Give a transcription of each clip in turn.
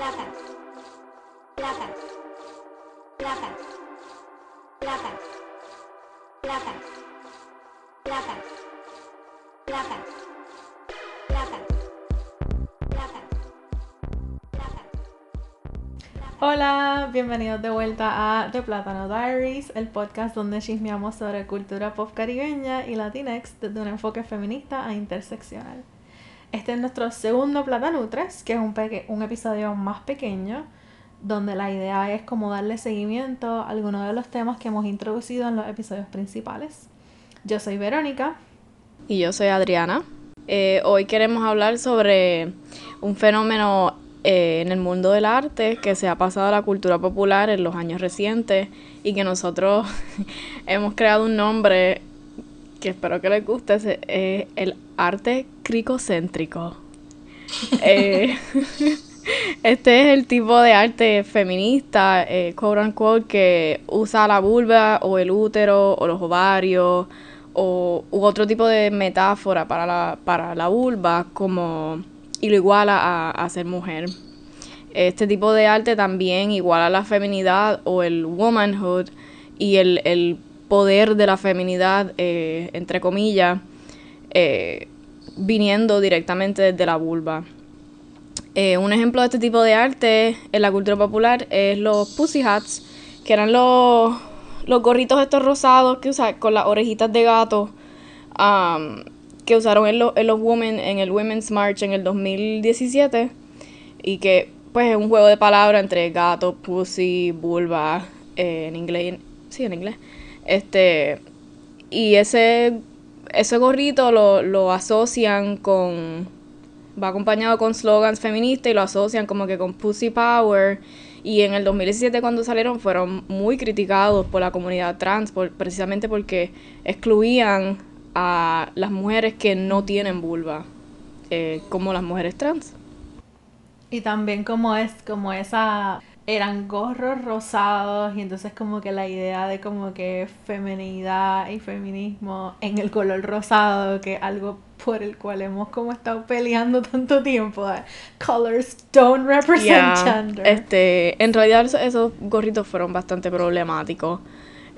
plata, plata, plata, plata, plata, plata, plata. Hola, bienvenidos de vuelta a The Plátano Diaries, el podcast donde chismeamos sobre cultura pop caribeña y latinex desde un enfoque feminista e interseccional. Este es nuestro segundo Platanutres, que es un, un episodio más pequeño, donde la idea es como darle seguimiento a algunos de los temas que hemos introducido en los episodios principales. Yo soy Verónica. Y yo soy Adriana. Eh, hoy queremos hablar sobre un fenómeno eh, en el mundo del arte que se ha pasado a la cultura popular en los años recientes y que nosotros hemos creado un nombre que espero que les guste, es eh, el arte cricocéntrico. Eh, este es el tipo de arte feminista, eh, quote unquote, que usa la vulva o el útero o los ovarios o u otro tipo de metáfora para la, para la vulva como y lo iguala a, a ser mujer. Este tipo de arte también iguala la feminidad o el womanhood y el, el poder de la feminidad, eh, entre comillas, eh, viniendo directamente desde la vulva. Eh, un ejemplo de este tipo de arte en la cultura popular es los pussy hats, que eran los, los gorritos estos rosados que usa, con las orejitas de gato um, que usaron en, lo- en los women en el Women's March en el 2017 y que pues es un juego de palabras entre gato, pussy, vulva, en inglés, sí, en inglés. Este, y ese, ese gorrito lo, lo asocian con, va acompañado con slogans feministas y lo asocian como que con pussy power. Y en el 2017 cuando salieron fueron muy criticados por la comunidad trans, precisamente porque excluían a las mujeres que no tienen vulva, eh, como las mujeres trans. Y también como es, como esa, eran gorros rosados y entonces como que la idea de como que feminidad y feminismo en el color rosado, que es algo por el cual hemos como estado peleando tanto tiempo. eh, Colors don't represent Yeah, gender. Este, en realidad esos, gorritos fueron bastante problemáticos.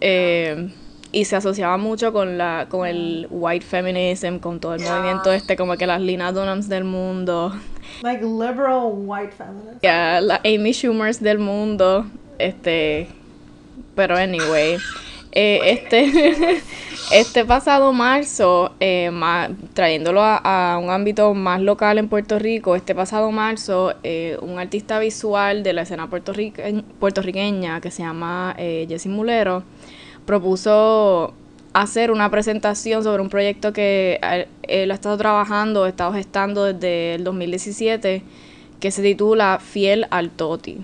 Eh, y se asociaba mucho con la, con el white feminism, con todo el movimiento este, como que las Lina Dunhams del mundo, Like liberal white feminist. ya, las Amy Schumers del mundo, este, pero anyway, eh, este, este pasado marzo, eh, ma- trayéndolo a, a un ámbito más local en Puerto Rico, este pasado marzo, eh, un artista visual de la escena puertorrique- puertorriqueña que se llama eh, Jessie Mulero, propuso hacer una presentación sobre un proyecto que eh, él ha estado trabajando, ha estado gestando desde el 2017, que se titula Fiel al Toti.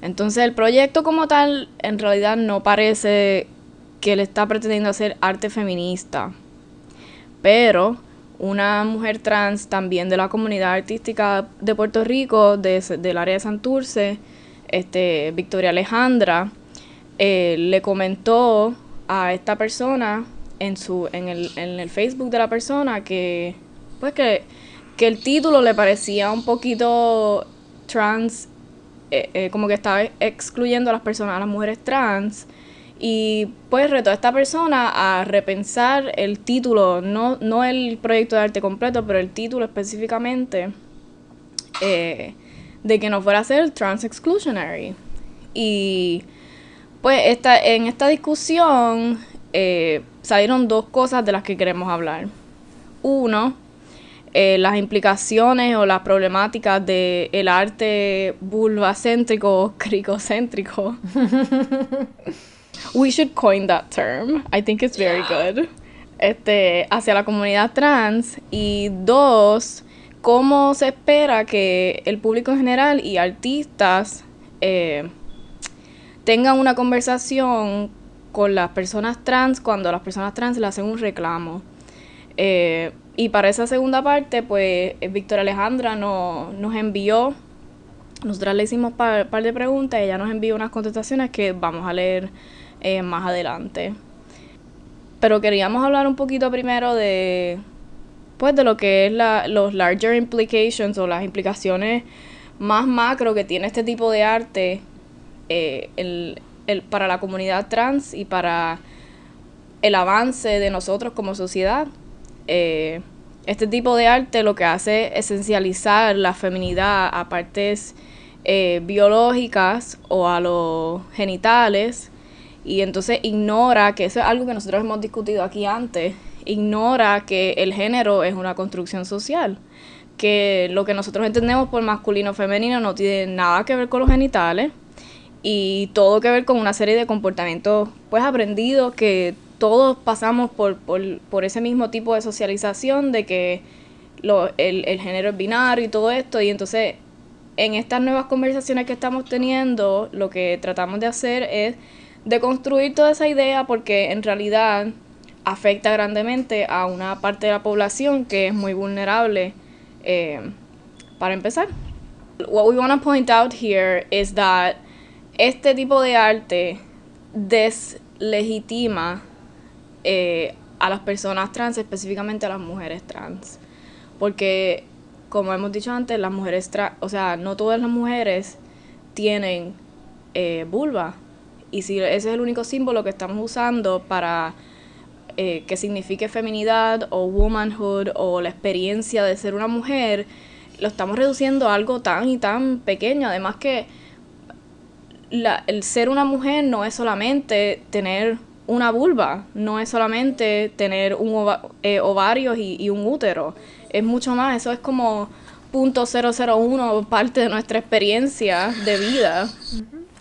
Entonces el proyecto como tal en realidad no parece que él está pretendiendo hacer arte feminista, pero una mujer trans también de la comunidad artística de Puerto Rico, de, del área de Santurce, este, Victoria Alejandra, eh, le comentó a esta persona en su en el, en el Facebook de la persona que pues que, que el título le parecía un poquito trans eh, eh, como que estaba excluyendo a las personas a las mujeres trans. Y pues retó a esta persona a repensar el título no no el proyecto de arte completo pero el título específicamente eh, de que no fuera a ser trans exclusionary. Y pues esta, en esta discusión eh, salieron dos cosas de las que queremos hablar. Uno, eh, las implicaciones o las problemáticas del el arte vulvacéntrico o cricocéntrico. We should coin that term. I think it's very good. Este, hacia la comunidad trans. Y dos, cómo se espera que el público en general y artistas eh, tengan una conversación con las personas trans cuando las personas trans le hacen un reclamo. Eh, y para esa segunda parte, pues eh, Victoria Alejandra no- nos envió, nosotras le hicimos un par, par de preguntas y ella nos envió unas contestaciones que vamos a leer eh, más adelante. Pero queríamos hablar un poquito primero de, pues, de lo que es la, los larger implications o las implicaciones más macro que tiene este tipo de arte eh, el, el, para la comunidad trans y para el avance de nosotros como sociedad. Eh, este tipo de arte lo que hace es esencializar la feminidad a partes eh, biológicas o a los genitales y entonces ignora, que eso es algo que nosotros hemos discutido aquí antes, ignora que el género es una construcción social, que lo que nosotros entendemos por masculino o femenino no tiene nada que ver con los genitales y todo que ver con una serie de comportamientos pues aprendidos que todos pasamos por, por, ese mismo tipo de socialización de que lo, el, el género es binario y todo esto, y entonces en estas nuevas conversaciones que estamos teniendo, lo que tratamos de hacer es deconstruir toda esa idea porque en realidad afecta grandemente a una parte de la población que es muy vulnerable. Eh, para empezar, what we want to point out here is that este tipo de arte deslegitima eh, a las personas trans, específicamente a las mujeres trans. Porque, como hemos dicho antes, las mujeres trans, o sea, no todas las mujeres tienen eh, vulva. Y si ese es el único símbolo que estamos usando para eh, que signifique feminidad o womanhood o la experiencia de ser una mujer, lo estamos reduciendo a algo tan y tan pequeño. Además que la, el ser una mujer no es solamente tener una vulva, no es solamente tener un eh, ovarios y, un útero, es mucho más, eso es como punto .001 parte de nuestra experiencia de vida.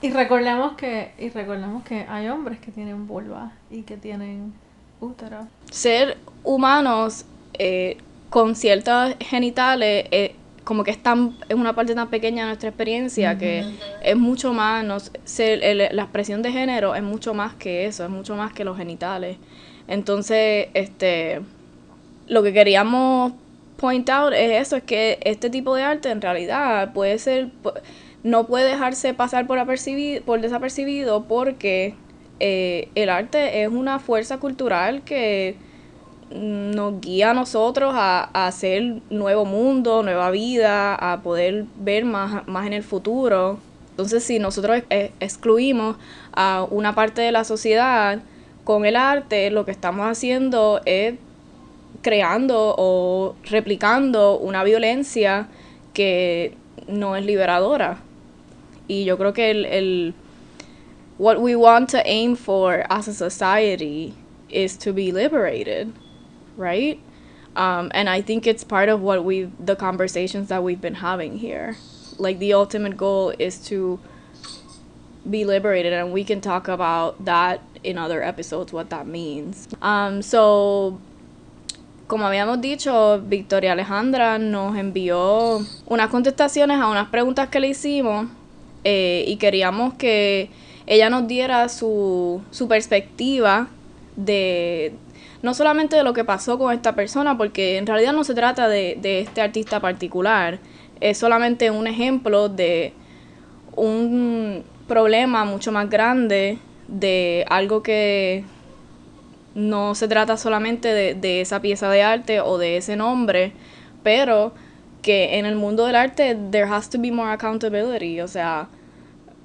Y recordemos que y recordemos que hay hombres que tienen vulva y que tienen útero. Ser humanos eh, con ciertos genitales eh, como que es, tan, es una parte tan pequeña de nuestra experiencia que es mucho más, no, la expresión de género es mucho más que eso, es mucho más que los genitales. Entonces, este, lo que queríamos point out es eso, es que este tipo de arte en realidad puede ser, no puede dejarse pasar por, por desapercibido porque eh, el arte es una fuerza cultural que nos guía a nosotros a, hacer nuevo mundo, nueva vida, a poder ver más, más en el futuro. Entonces, si nosotros excluimos a una parte de la sociedad con el arte, lo que estamos haciendo es creando o replicando una violencia que no es liberadora. Y yo creo que el, el what we want to aim for as a society is to be liberated right? Um, and I think it's part of what we the conversations that we've been having here. Like the ultimate goal is to be liberated, and we can talk about that in other episodes what that means. Um, so como habíamos dicho, Victoria Alejandra nos envió unas contestaciones a unas preguntas que le hicimos eh, y queríamos que ella nos diera su, su perspectiva de, no solamente de lo que pasó con esta persona, porque en realidad no se trata de, este artista particular, es solamente un ejemplo de un problema mucho más grande, de algo que no se trata solamente de, de esa pieza de arte o de ese nombre, pero que en el mundo del arte there has to be more accountability, o sea,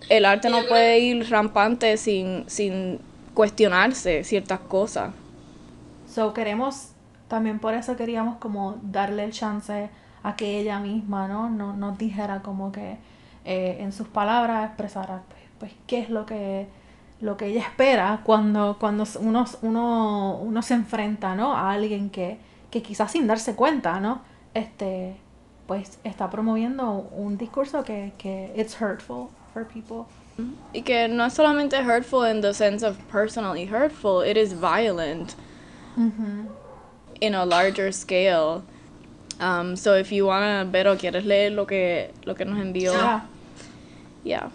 el arte no puede ir rampante sin, sin cuestionarse ciertas cosas. So queremos, también por eso queríamos como darle el chance a que ella misma, ¿no? no nos dijera como que eh, en sus palabras expresara pues, pues, qué es lo que lo que ella espera cuando, cuando uno, uno, uno se enfrenta ¿no? a alguien que, que quizás sin darse cuenta, ¿no? Este, pues está promoviendo un discurso que, que it's hurtful for people. Y que no es solamente hurtful in the sense of personally hurtful, it is violent. mm-hmm. in a larger scale. Um, so if you wanna, Vero, ¿quieres leer lo que, lo que nos envió? Yeah. yeah.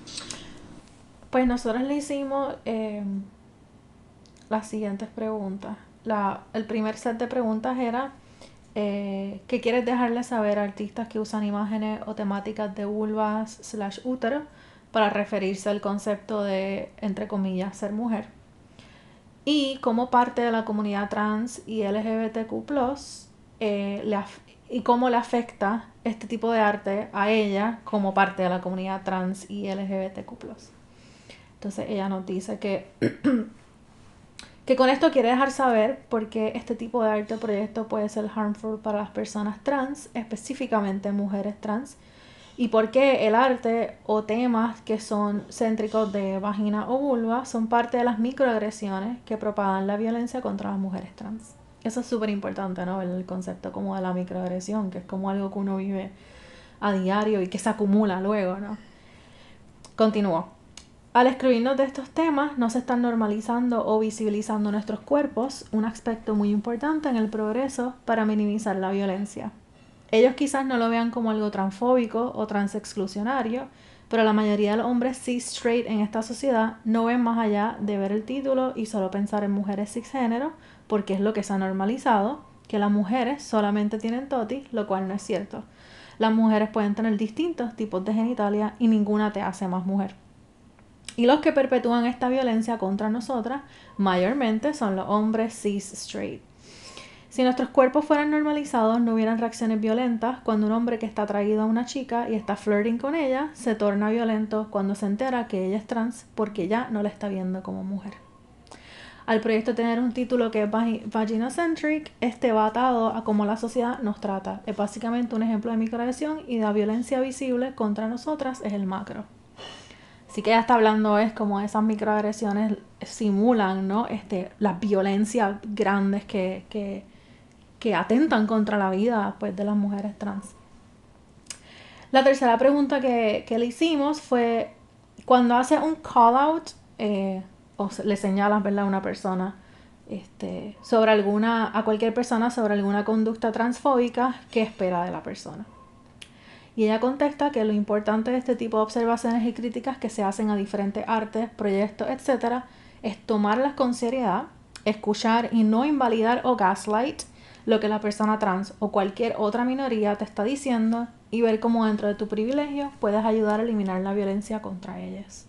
Pues nosotros le hicimos eh, las siguientes preguntas. La, el primer set de preguntas era eh, ¿qué quieres dejarle saber a artistas que usan imágenes o temáticas de vulvas slash útero para referirse al concepto de, entre comillas, ser mujer? Y como parte de la comunidad trans y LGBTQ, eh, y cómo le afecta este tipo de arte a ella como parte de la comunidad trans y LGBTQ+. Entonces ella nos dice que, que con esto quiere dejar saber por qué este tipo de arte o proyecto puede ser harmful para las personas trans, específicamente mujeres trans, y por qué el arte o temas que son céntricos de vagina o vulva son parte de las microagresiones que propagan la violencia contra las mujeres trans. Eso es súper importante, ¿no? El concepto como de la microagresión, que es como algo que uno vive a diario y que se acumula luego, ¿no? Continúo. Al escribirnos de estos temas, no se están normalizando o visibilizando nuestros cuerpos, un aspecto muy importante en el progreso para minimizar la violencia. Ellos quizás no lo vean como algo transfóbico o transexclusionario, pero la mayoría de los hombres cis straight en esta sociedad no ven más allá de ver el título y solo pensar en mujeres cisgénero, porque es lo que se ha normalizado, que las mujeres solamente tienen totis, lo cual no es cierto. Las mujeres pueden tener distintos tipos de genitalia y ninguna te hace más mujer. Y los que perpetúan esta violencia contra nosotras mayormente son los hombres cis straight. Si nuestros cuerpos fueran normalizados, no hubieran reacciones violentas cuando un hombre que está atraído a una chica y está flirting con ella se torna violento cuando se entera que ella es trans porque ya no la está viendo como mujer. Al proyecto tener un título que es vaginocentric, este va atado a cómo la sociedad nos trata. Es básicamente un ejemplo de microagresión y la violencia visible contra nosotras es el macro. Así que ella está hablando es como esas microagresiones simulan, ¿no? Este, las violencias grandes que, que, que atentan contra la vida pues, de las mujeres trans. La tercera pregunta que, le hicimos fue, cuando hace un call out eh, o le señalas a una persona este, sobre alguna, a cualquier persona sobre alguna conducta transfóbica, ¿qué espera de la persona? Y ella contesta que lo importante de este tipo de observaciones y críticas que se hacen a diferentes artes, proyectos, etc., es tomarlas con seriedad, escuchar y no invalidar o gaslight lo que la persona trans o cualquier otra minoría te está diciendo y ver cómo dentro de tu privilegio puedes ayudar a eliminar la violencia contra ellas.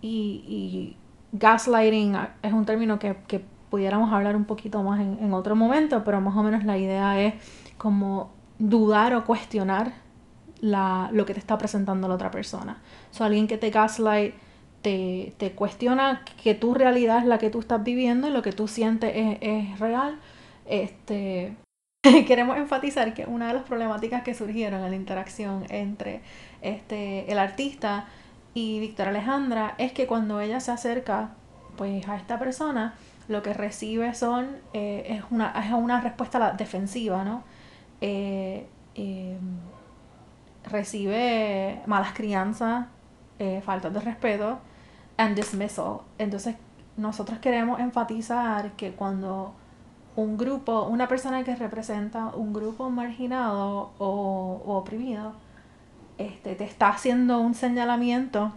Y, gaslighting es un término que, pudiéramos hablar un poquito más en, otro momento, pero más o menos la idea es como dudar o cuestionar la, lo que te está presentando la otra persona. O alguien que te gaslight te, te, cuestiona que tu realidad es la que tú estás viviendo y lo que tú sientes es, es real este, queremos enfatizar que una de las problemáticas que surgieron en la interacción entre este, el artista y Victoria Alejandra es que cuando ella se acerca pues a esta persona lo que recibe son eh, es, una, es una respuesta defensiva no eh, em, recibe malas crianzas eh, faltas de respeto and dismissal. Entonces nosotros queremos enfatizar que cuando un grupo, una persona que representa un grupo marginado o, oprimido, este, te está haciendo un señalamiento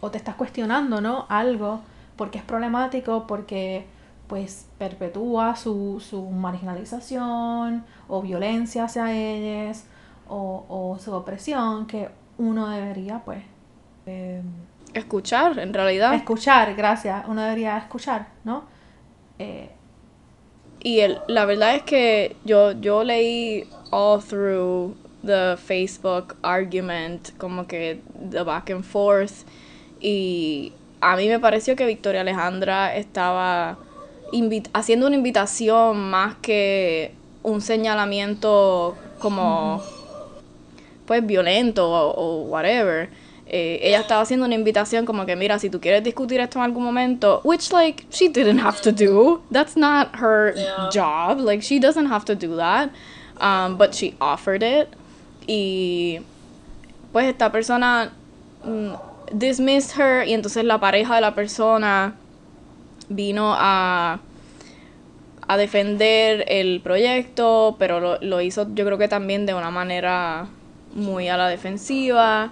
o te estás cuestionando, ¿no? Algo porque es problemático, porque pues perpetúa su, su marginalización o violencia hacia ellos o, o su opresión que uno debería pues em, escuchar en realidad escuchar gracias uno debería escuchar no eh, y el, la verdad es que yo, yo leí all through the Facebook argument, como que the back and forth. Y a mí me pareció que Victoria Alejandra estaba haciendo una invitación más que un señalamiento como pues violento o whatever eh, ella estaba haciendo una invitación como que, mira, si tú quieres discutir esto en algún momento, which, like, she didn't have to do. That's not her job. Like, she doesn't have to do that. Um, but she offered it. Y, pues, esta persona mm, dismissed her y entonces la pareja de la persona vino a a defender el proyecto, pero lo, lo hizo yo creo que también de una manera muy a la defensiva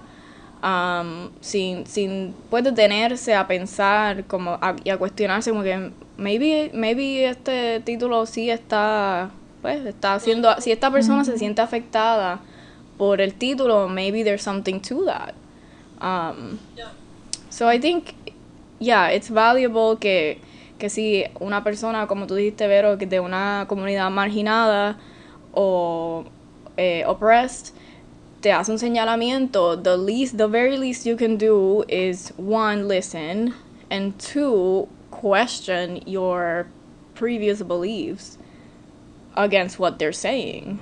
sin, sin pues detenerse a pensar como y a cuestionarse como que maybe, maybe este título sí está, pues está haciendo, si esta persona se siente afectada por el título, maybe there's something to that. Um, So I think, yeah, it's valuable que, que si una persona, como tú dijiste, Vero, que de una comunidad marginada o eh, oppressed, te hace un señalamiento, the least, the very least you can do is one, listen, and two, question your previous beliefs against what they're saying.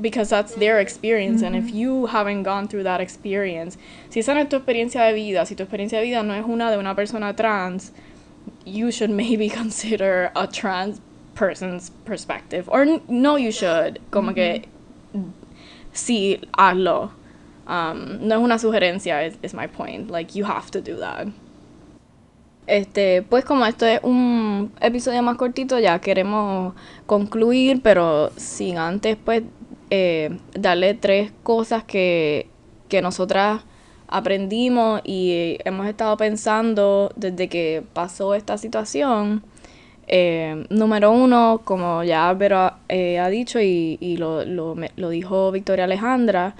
Because that's their experience, and if mm-hmm. you haven't gone through that experience, si esa no es tu experiencia de vida, si tu experiencia de vida no es una de una persona trans, you should maybe consider a trans person's perspective. Or no, you should. Como que mm-hmm. Sí, hazlo. Um, no es una sugerencia, is, is my point. Like, you have to do that. Este, pues como esto es un episodio más cortito, ya queremos concluir, pero sin antes, pues, eh, darle tres cosas que, que nosotras aprendimos y hemos estado pensando desde que pasó esta situación. Eh, número uno, como ya Vero eh, ha dicho y, y lo, lo, lo dijo Victoria Alejandra,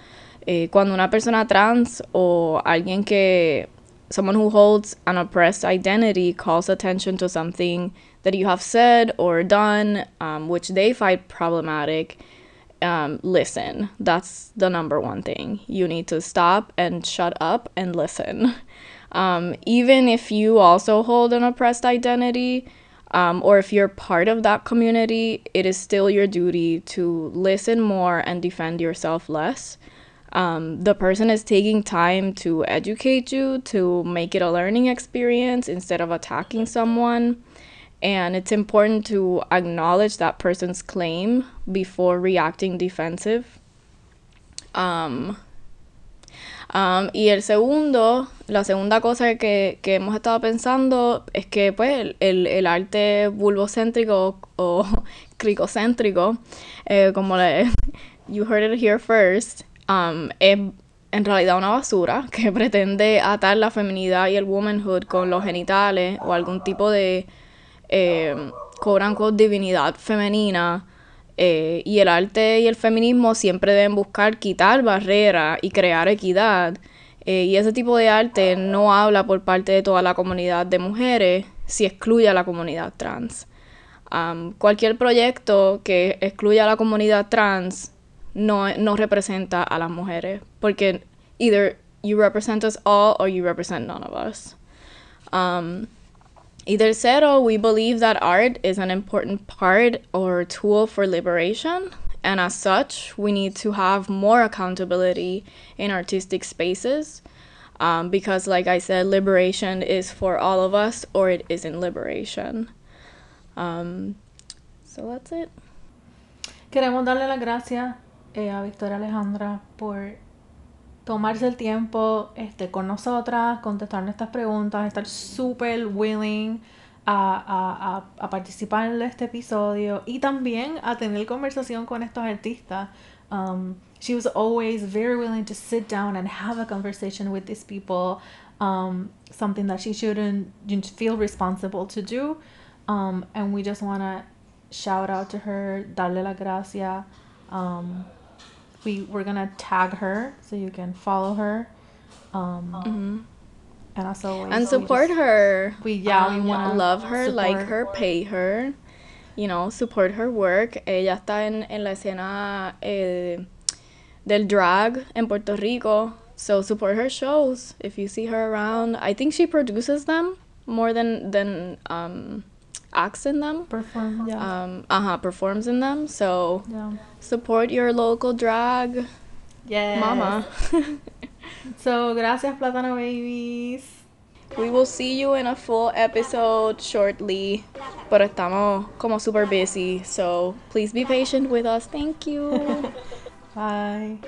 eh, cuando una persona trans o alguien que, someone who holds an oppressed identity calls attention to something that you have said or done, um, which they find problematic, um, listen. That's the number one thing. You need to stop and shut up and listen. Um, even if you also hold an oppressed identity, um, or if you're part of that community, it is still your duty to listen more and defend yourself less. Um, the person is taking time to educate you, to make it a learning experience instead of attacking someone. And it's important to acknowledge that person's claim before reacting defensive. Um, um, y el segundo, la segunda cosa que, que hemos estado pensando es que pues el, el, arte vulvocéntrico o cricocéntrico, eh, como le, you heard it here first, um, es en realidad una basura que pretende atar la feminidad y el womanhood con los genitales o algún tipo de eh, divinidad femenina. Eh, y el arte y el feminismo siempre deben buscar quitar barreras y crear equidad. eh, y ese tipo de arte no habla por parte de toda la comunidad de mujeres si excluye a la comunidad trans. Um, cualquier proyecto que excluya a la comunidad trans no, no representa a las mujeres, porque either you represent us all or you represent none of us. Um, y tercero, we believe that art is an important part or tool for liberation, and as such, we need to have more accountability in artistic spaces. Um, because, like I said, liberation is for all of us, or it isn't liberation. Um, so that's it. Queremos darle las gracias eh, a Victoria Alejandra por tomarse el tiempo este, con nosotras, contestar nuestras preguntas, estar súper willing a, a- a- a participar en este episodio y también a tener conversación con estos artistas. Um, she was always very willing to sit down and have a conversation with these people, um, something that she shouldn't feel responsible to do. Um, and we just want to shout out to her, darle la gracia. Um, we we're gonna tag her so you can follow her. Um, and as always, and we support just- her. We yeah, we Um, wanna love her, like her, pay her. You know, support her work. Ella está en, en la escena eh, del drag en Puerto Rico. So support her shows if you see her around. I think she produces them more than than um, acts in them. perform. Yeah, Um, uh-huh, performs in them. So yeah. support your local drag Yes. mama. So gracias, Plátano Babies. We will see you in a full episode shortly. Pero estamos como super busy, so please be patient with us. Thank you. Bye.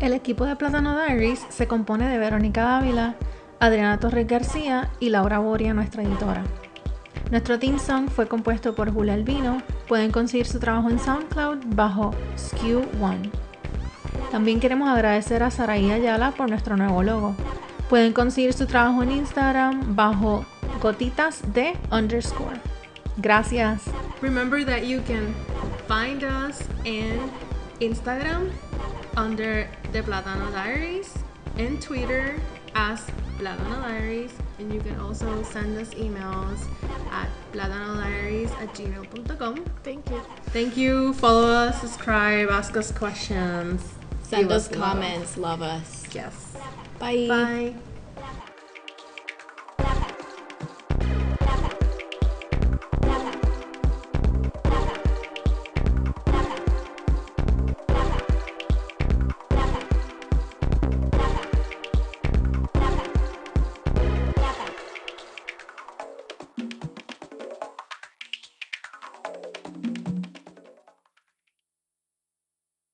El equipo de Plátano Diaries se compone de Verónica Dávila, Adriana Torres García y Laura Boria, nuestra editora. Nuestro theme song fue compuesto por Julia Albino. Pueden conseguir su trabajo en SoundCloud bajo Skew One. También queremos agradecer a Saraí Ayala por nuestro nuevo logo. Pueden conseguir su trabajo en Instagram bajo gotitas de underscore. Gracias. Remember that you can find us in Instagram under the Platano Diaries and Twitter as Platano Diaries and you can also send us emails at platanodiaries at gmail.com. Thank you. Thank you. Follow us, subscribe, ask us questions. Send us love. comments. Love us. Yes. Bye. Bye.